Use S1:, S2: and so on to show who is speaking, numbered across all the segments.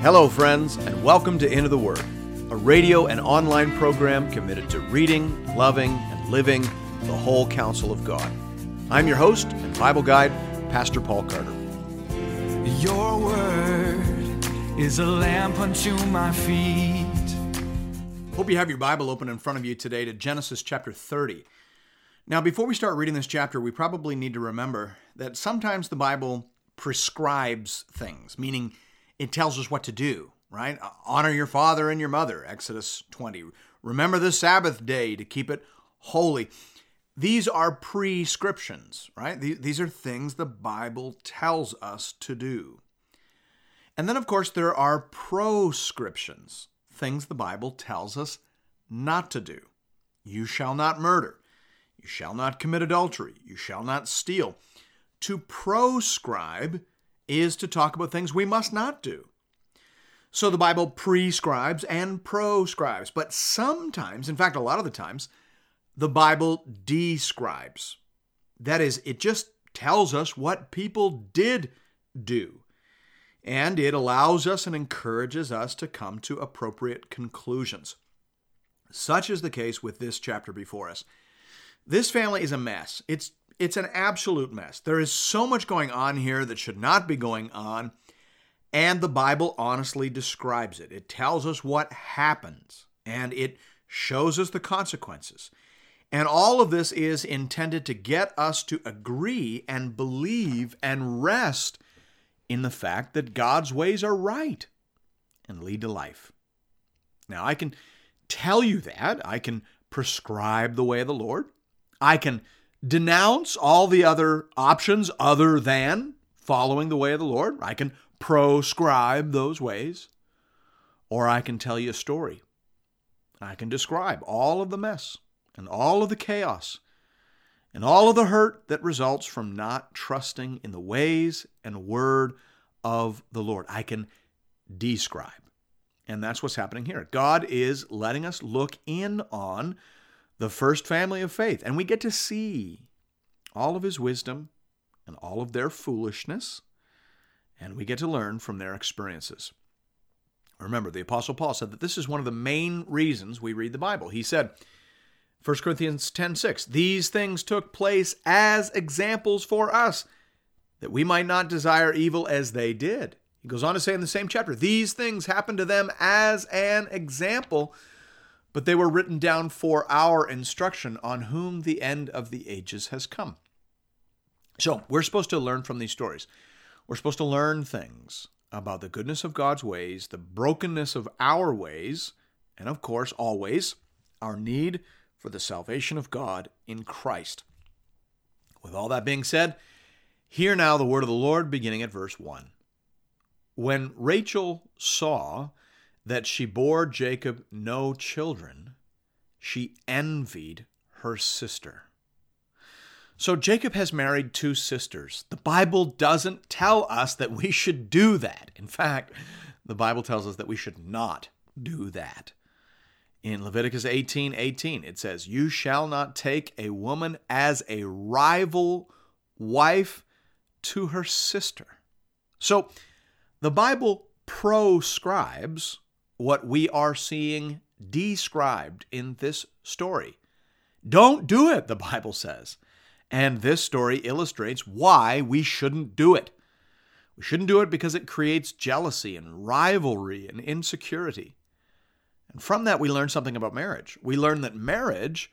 S1: Hello, friends, and welcome to Into the Word, a radio and online program committed to reading, loving, and living the whole counsel of God. I'm your host and Bible guide, Pastor Paul Carter.
S2: Your word is a lamp unto my feet.
S1: Hope you have your Bible open in front of you today to Genesis chapter 30. Now, before we start reading this chapter, we probably need to remember that sometimes the Bible prescribes things, meaning it tells us what to do, right? Honor your father and your mother, Exodus 20. Remember the Sabbath day to keep it holy. These are prescriptions, right? These are things the Bible tells us to do. And then, of course, there are proscriptions, things the Bible tells us not to do. You shall not murder. You shall not commit adultery. You shall not steal. To proscribe is to talk about things we must not do. So the Bible prescribes and proscribes, but sometimes, in fact, a lot of the times, the Bible describes. That is, it just tells us what people did do. And it allows us and encourages us to come to appropriate conclusions. Such is the case with this chapter before us. This family is a mess. It's it's an absolute mess. There is so much going on here that should not be going on, and the Bible honestly describes it. It tells us what happens, and it shows us the consequences. And all of this is intended to get us to agree and believe and rest in the fact that God's ways are right and lead to life. Now, I can tell you that. I can prescribe the way of the Lord. I can denounce all the other options other than following the way of the Lord. I can proscribe those ways. Or I can tell you a story. I can describe all of the mess and all of the chaos and all of the hurt that results from not trusting in the ways and word of the Lord. I can describe. And that's what's happening here. God is letting us look in on the first family of faith. And we get to see all of his wisdom and all of their foolishness, and we get to learn from their experiences. Remember, the Apostle Paul said that this is one of the main reasons we read the Bible. He said, 1 Corinthians 10:6, these things took place as examples for us, that we might not desire evil as they did. He goes on to say in the same chapter, these things happened to them as an example but they were written down for our instruction, on whom the end of the ages has come. So, we're supposed to learn from these stories. We're supposed to learn things about the goodness of God's ways, the brokenness of our ways, and of course, always, our need for the salvation of God in Christ. With all that being said, hear now the word of the Lord beginning at verse 1. When Rachel saw that she bore Jacob no children, she envied her sister. So Jacob has married two sisters. The Bible doesn't tell us that we should do that. In fact, the Bible tells us that we should not do that. In Leviticus 18 18, it says, You shall not take a woman as a rival wife to her sister. So the Bible proscribes what we are seeing described in this story. Don't do it, the Bible says. And this story illustrates why we shouldn't do it. We shouldn't do it because it creates jealousy and rivalry and insecurity. And from that, we learn something about marriage. We learn that marriage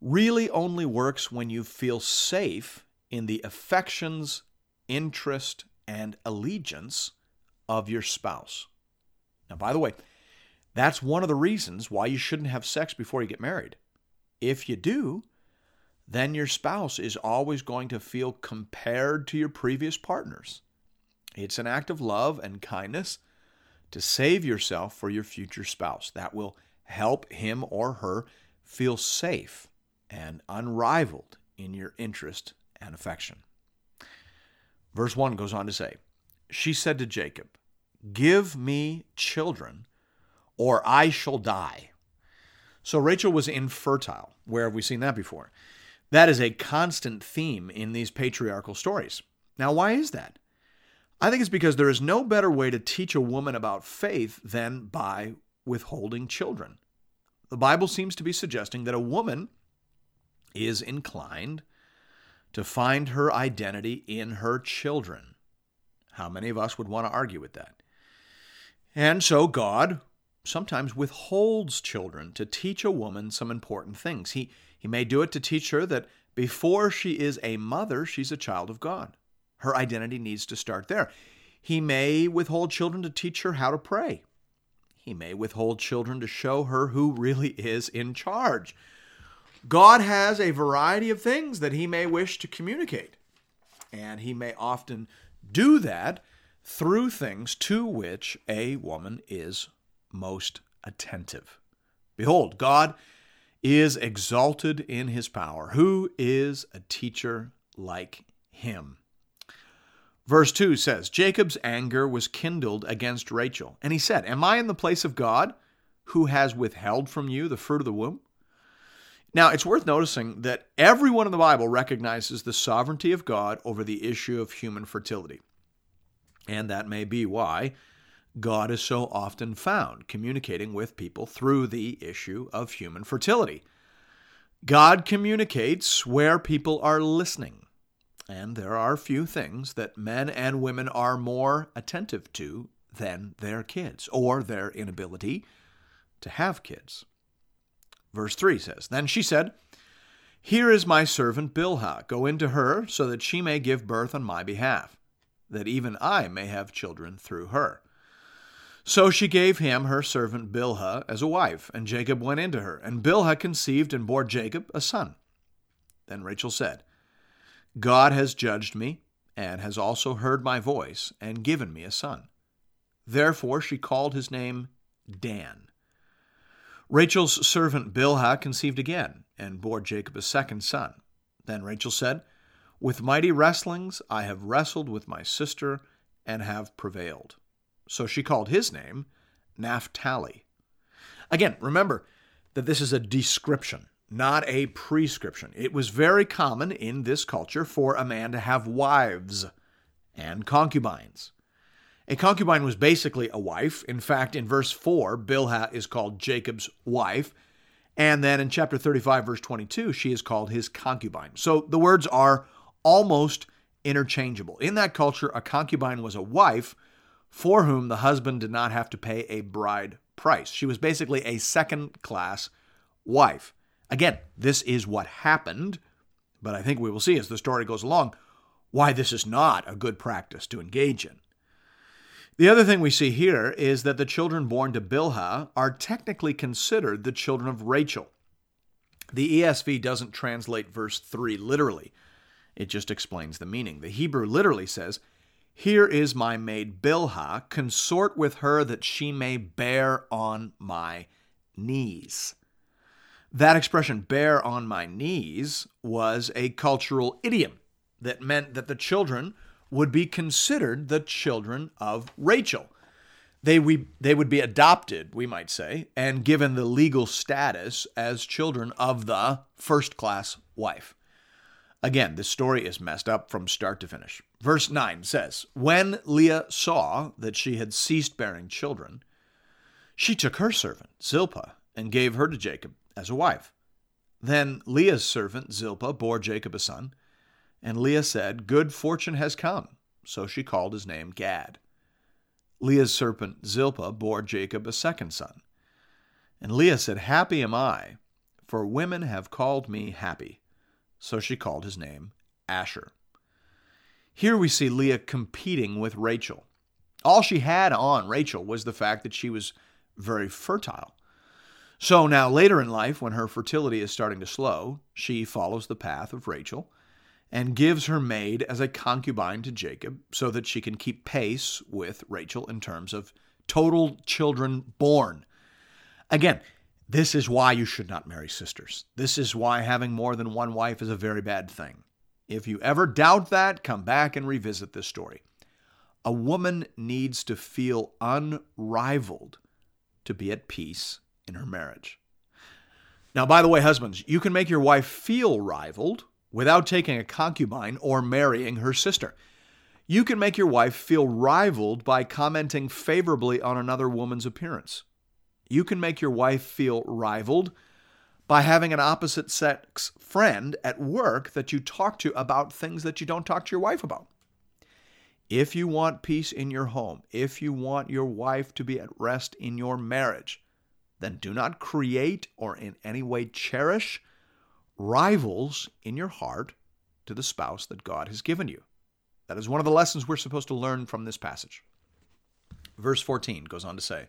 S1: really only works when you feel safe in the affections, interest, and allegiance of your spouse. Now, by the way, that's one of the reasons why you shouldn't have sex before you get married. If you do, then your spouse is always going to feel compared to your previous partners. It's an act of love and kindness to save yourself for your future spouse. That will help him or her feel safe and unrivaled in your interest and affection. Verse 1 goes on to say, She said to Jacob, Give me children, or I shall die. So Rachel was infertile. Where have we seen that before? That is a constant theme in these patriarchal stories. Now, why is that? I think it's because there is no better way to teach a woman about faith than by withholding children. The Bible seems to be suggesting that a woman is inclined to find her identity in her children. How many of us would want to argue with that? And so God sometimes withholds children to teach a woman some important things. He, he may do it to teach her that before she is a mother, she's a child of God. Her identity needs to start there. He may withhold children to teach her how to pray. He may withhold children to show her who really is in charge. God has a variety of things that he may wish to communicate, and he may often do that through things to which a woman is most attentive. Behold, God is exalted in his power. Who is a teacher like him? Verse 2 says, Jacob's anger was kindled against Rachel, and he said, Am I in the place of God, who has withheld from you the fruit of the womb? Now, it's worth noticing that everyone in the Bible recognizes the sovereignty of God over the issue of human fertility. And that may be why God is so often found communicating with people through the issue of human fertility. God communicates where people are listening. And there are few things that men and women are more attentive to than their kids or their inability to have kids. Verse 3 says Then she said, Here is my servant Bilhah. Go into her, so that she may give birth on my behalf, that even I may have children through her. So she gave him her servant Bilhah as a wife, and Jacob went into her. And Bilhah conceived and bore Jacob a son. Then Rachel said, God has judged me, and has also heard my voice, and given me a son. Therefore she called his name Dan. Rachel's servant Bilhah conceived again, and bore Jacob a second son. Then Rachel said, With mighty wrestlings I have wrestled with my sister, and have prevailed. So she called his name Naphtali. Again, remember that this is a description, not a prescription. It was very common in this culture for a man to have wives and concubines. A concubine was basically a wife. In fact, in verse 4, Bilhah is called Jacob's wife. And then in chapter 35, verse 22, she is called his concubine. So the words are almost interchangeable. In that culture, a concubine was a wife for whom the husband did not have to pay a bride price. She was basically a second class wife. Again, this is what happened, but I think we will see as the story goes along why this is not a good practice to engage in. The other thing we see here is that the children born to Bilhah are technically considered the children of Rachel. The ESV doesn't translate verse 3 literally, it just explains the meaning. The Hebrew literally says, Here is my maid Bilhah, consort with her that she may bear on my knees. That expression, bear on my knees, was a cultural idiom that meant that the children would be considered the children of Rachel. They, we, they would be adopted, we might say, and given the legal status as children of the first class wife. Again, this story is messed up from start to finish. Verse 9 says When Leah saw that she had ceased bearing children, she took her servant, Zilpah, and gave her to Jacob as a wife. Then Leah's servant, Zilpah, bore Jacob a son. And Leah said, Good fortune has come. So she called his name Gad. Leah's serpent Zilpah bore Jacob a second son. And Leah said, Happy am I, for women have called me happy. So she called his name Asher. Here we see Leah competing with Rachel. All she had on Rachel was the fact that she was very fertile. So now, later in life, when her fertility is starting to slow, she follows the path of Rachel and gives her maid as a concubine to Jacob so that she can keep pace with Rachel in terms of total children born. Again, this is why you should not marry sisters. This is why having more than one wife is a very bad thing. If you ever doubt that, come back and revisit this story. A woman needs to feel unrivaled to be at peace in her marriage. Now, by the way, husbands, you can make your wife feel rivaled without taking a concubine or marrying her sister. You can make your wife feel rivaled by commenting favorably on another woman's appearance. You can make your wife feel rivaled by having an opposite sex friend at work that you talk to about things that you don't talk to your wife about. If you want peace in your home, if you want your wife to be at rest in your marriage, then do not create or in any way cherish rivals in your heart to the spouse that God has given you. That is one of the lessons we're supposed to learn from this passage. Verse 14 goes on to say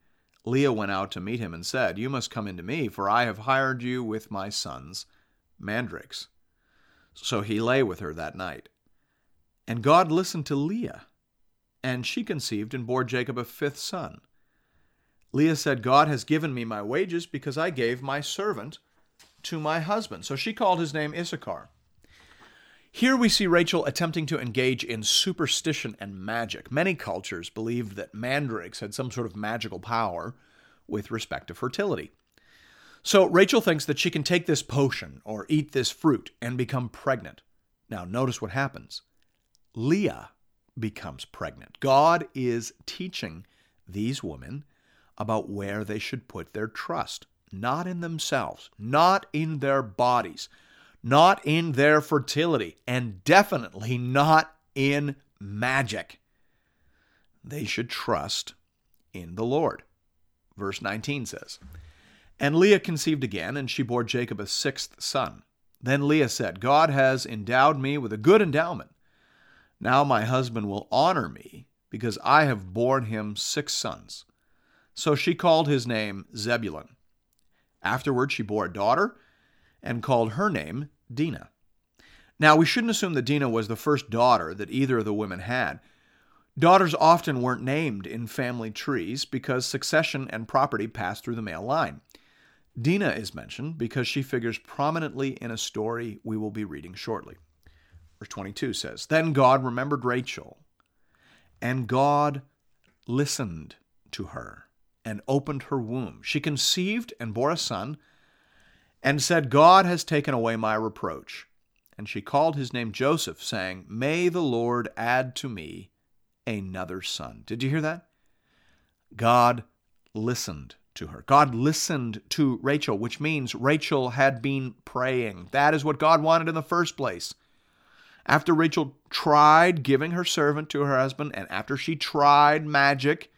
S1: Leah went out to meet him and said, You must come into me, for I have hired you with my son's mandrakes. So he lay with her that night. And God listened to Leah, and she conceived and bore Jacob a fifth son. Leah said, God has given me my wages because I gave my servant to my husband. So she called his name Issachar. Here we see Rachel attempting to engage in superstition and magic. Many cultures believed that mandrakes had some sort of magical power with respect to fertility. So Rachel thinks that she can take this potion or eat this fruit and become pregnant. Now, notice what happens Leah becomes pregnant. God is teaching these women about where they should put their trust, not in themselves, not in their bodies, not in their fertility, and definitely not in magic. They should trust in the Lord. Verse 19 says, And Leah conceived again, and she bore Jacob a sixth son. Then Leah said, God has endowed me with a good endowment. Now my husband will honor me, because I have borne him six sons. So she called his name Zebulun. Afterward, she bore a daughter and called her name Dinah. Now, we shouldn't assume that Dinah was the first daughter that either of the women had. Daughters often weren't named in family trees because succession and property passed through the male line. Dinah is mentioned because she figures prominently in a story we will be reading shortly. Verse 22 says Then God remembered Rachel, and God listened to her and opened her womb. She conceived and bore a son, and said, God has taken away my reproach. And she called his name Joseph, saying, May the Lord add to me another son. Did you hear that? God listened to her. God listened to Rachel, which means Rachel had been praying. That is what God wanted in the first place. After Rachel tried giving her servant to her husband, and after she tried magic,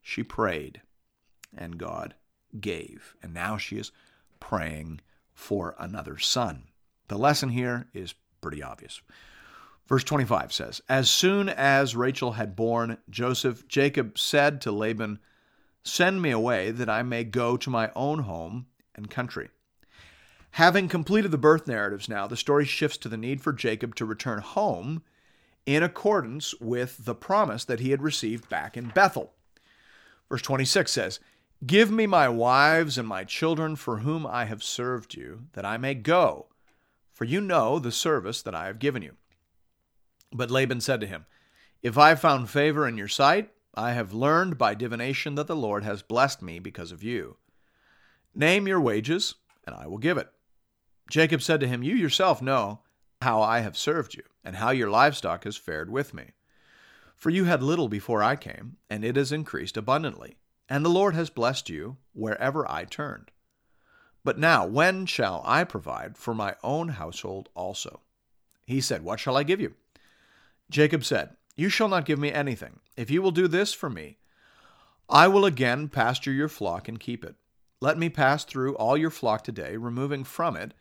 S1: she prayed, and God gave. And now she is praying for another son. The lesson here is pretty obvious. Verse 25 says, As soon as Rachel had borne Joseph, Jacob said to Laban, Send me away that I may go to my own home and country. Having completed the birth narratives now, the story shifts to the need for Jacob to return home in accordance with the promise that he had received back in Bethel. Verse 26 says, Give me my wives and my children for whom I have served you, that I may go, for you know the service that I have given you. But Laban said to him, If I have found favor in your sight, I have learned by divination that the Lord has blessed me because of you. Name your wages, and I will give it. Jacob said to him, You yourself know how I have served you, and how your livestock has fared with me. For you had little before I came, and it has increased abundantly, and the Lord has blessed you wherever I turned. But now, when shall I provide for my own household also? He said, What shall I give you? Jacob said, You shall not give me anything. If you will do this for me, I will again pasture your flock and keep it. Let me pass through all your flock today, removing from it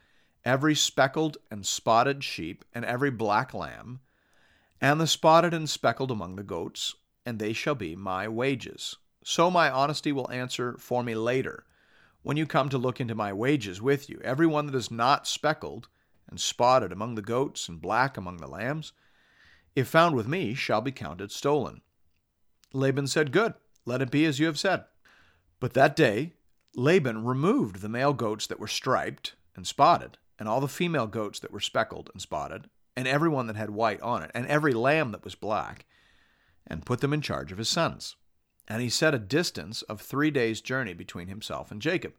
S1: every speckled and spotted sheep and every black lamb and the spotted and speckled among the goats, and they shall be my wages. So my honesty will answer for me later, when you come to look into my wages with you. Every one that is not speckled and spotted among the goats and black among the lambs, if found with me, shall be counted stolen. Laban said, Good, let it be as you have said. But that day Laban removed the male goats that were striped and spotted, and all the female goats that were speckled and spotted, and every one that had white on it, and every lamb that was black, and put them in charge of his sons. And he set a distance of three days' journey between himself and Jacob.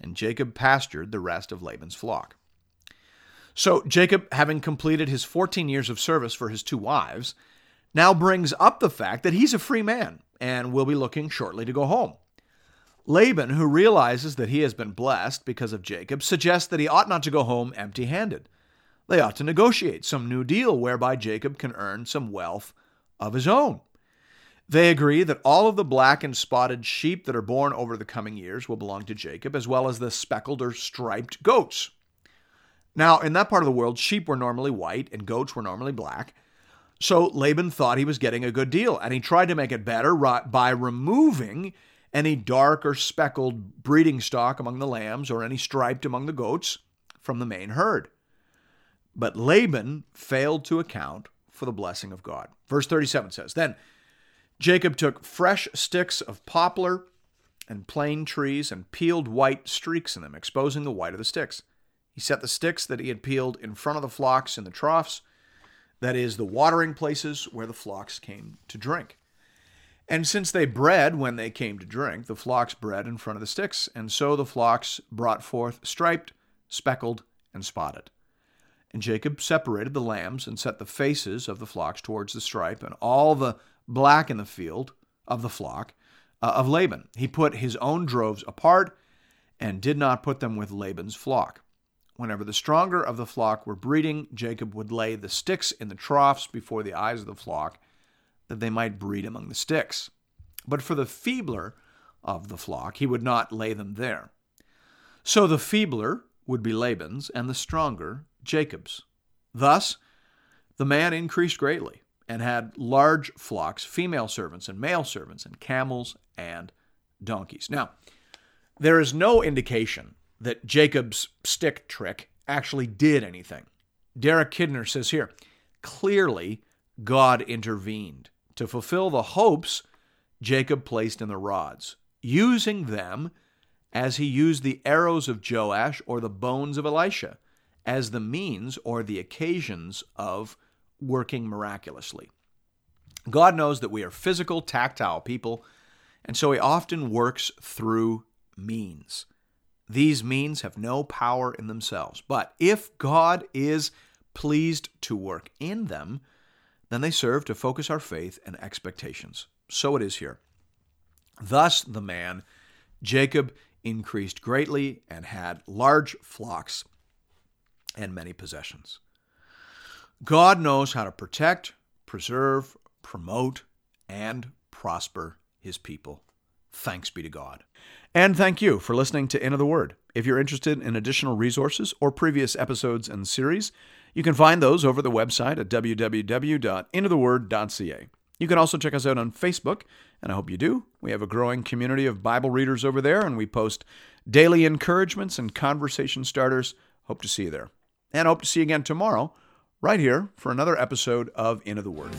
S1: And Jacob pastured the rest of Laban's flock. So Jacob, having completed his 14 years of service for his two wives, now brings up the fact that he's a free man and will be looking shortly to go home. Laban, who realizes that he has been blessed because of Jacob, suggests that he ought not to go home empty handed. They ought to negotiate some new deal whereby Jacob can earn some wealth of his own. They agree that all of the black and spotted sheep that are born over the coming years will belong to Jacob, as well as the speckled or striped goats. Now, in that part of the world, sheep were normally white and goats were normally black. So Laban thought he was getting a good deal, and he tried to make it better by removing any dark or speckled breeding stock among the lambs or any striped among the goats from the main herd. But Laban failed to account for the blessing of God. Verse 37 says Then Jacob took fresh sticks of poplar and plane trees and peeled white streaks in them, exposing the white of the sticks. He set the sticks that he had peeled in front of the flocks in the troughs, that is, the watering places where the flocks came to drink. And since they bred when they came to drink, the flocks bred in front of the sticks, and so the flocks brought forth striped, speckled, and spotted. And Jacob separated the lambs and set the faces of the flocks towards the stripe, and all the black in the field of the flock uh, of Laban. He put his own droves apart and did not put them with Laban's flock. Whenever the stronger of the flock were breeding, Jacob would lay the sticks in the troughs before the eyes of the flock, that they might breed among the sticks. But for the feebler of the flock, he would not lay them there. So the feebler would be Laban's, and the stronger Jacob's. Thus, the man increased greatly and had large flocks, female servants and male servants, and camels and donkeys. Now, there is no indication that Jacob's stick trick actually did anything. Derek Kidner says here clearly, God intervened to fulfill the hopes Jacob placed in the rods, using them as he used the arrows of Joash or the bones of Elisha as the means or the occasions of working miraculously. God knows that we are physical, tactile people, and so he often works through means. These means have no power in themselves. But if God is pleased to work in them, then they serve to focus our faith and expectations. So it is here. Thus the man, Jacob, increased greatly and had large flocks and many possessions. God knows how to protect, preserve, promote, and prosper his people. Thanks be to God. And thank you for listening to Into the Word. If you're interested in additional resources or previous episodes and series, you can find those over the website at www.intotheword.ca. You can also check us out on Facebook, and I hope you do. We have a growing community of Bible readers over there, and we post daily encouragements and conversation starters. Hope to see you there. And hope to see you again tomorrow, right here, for another episode of Into the Word.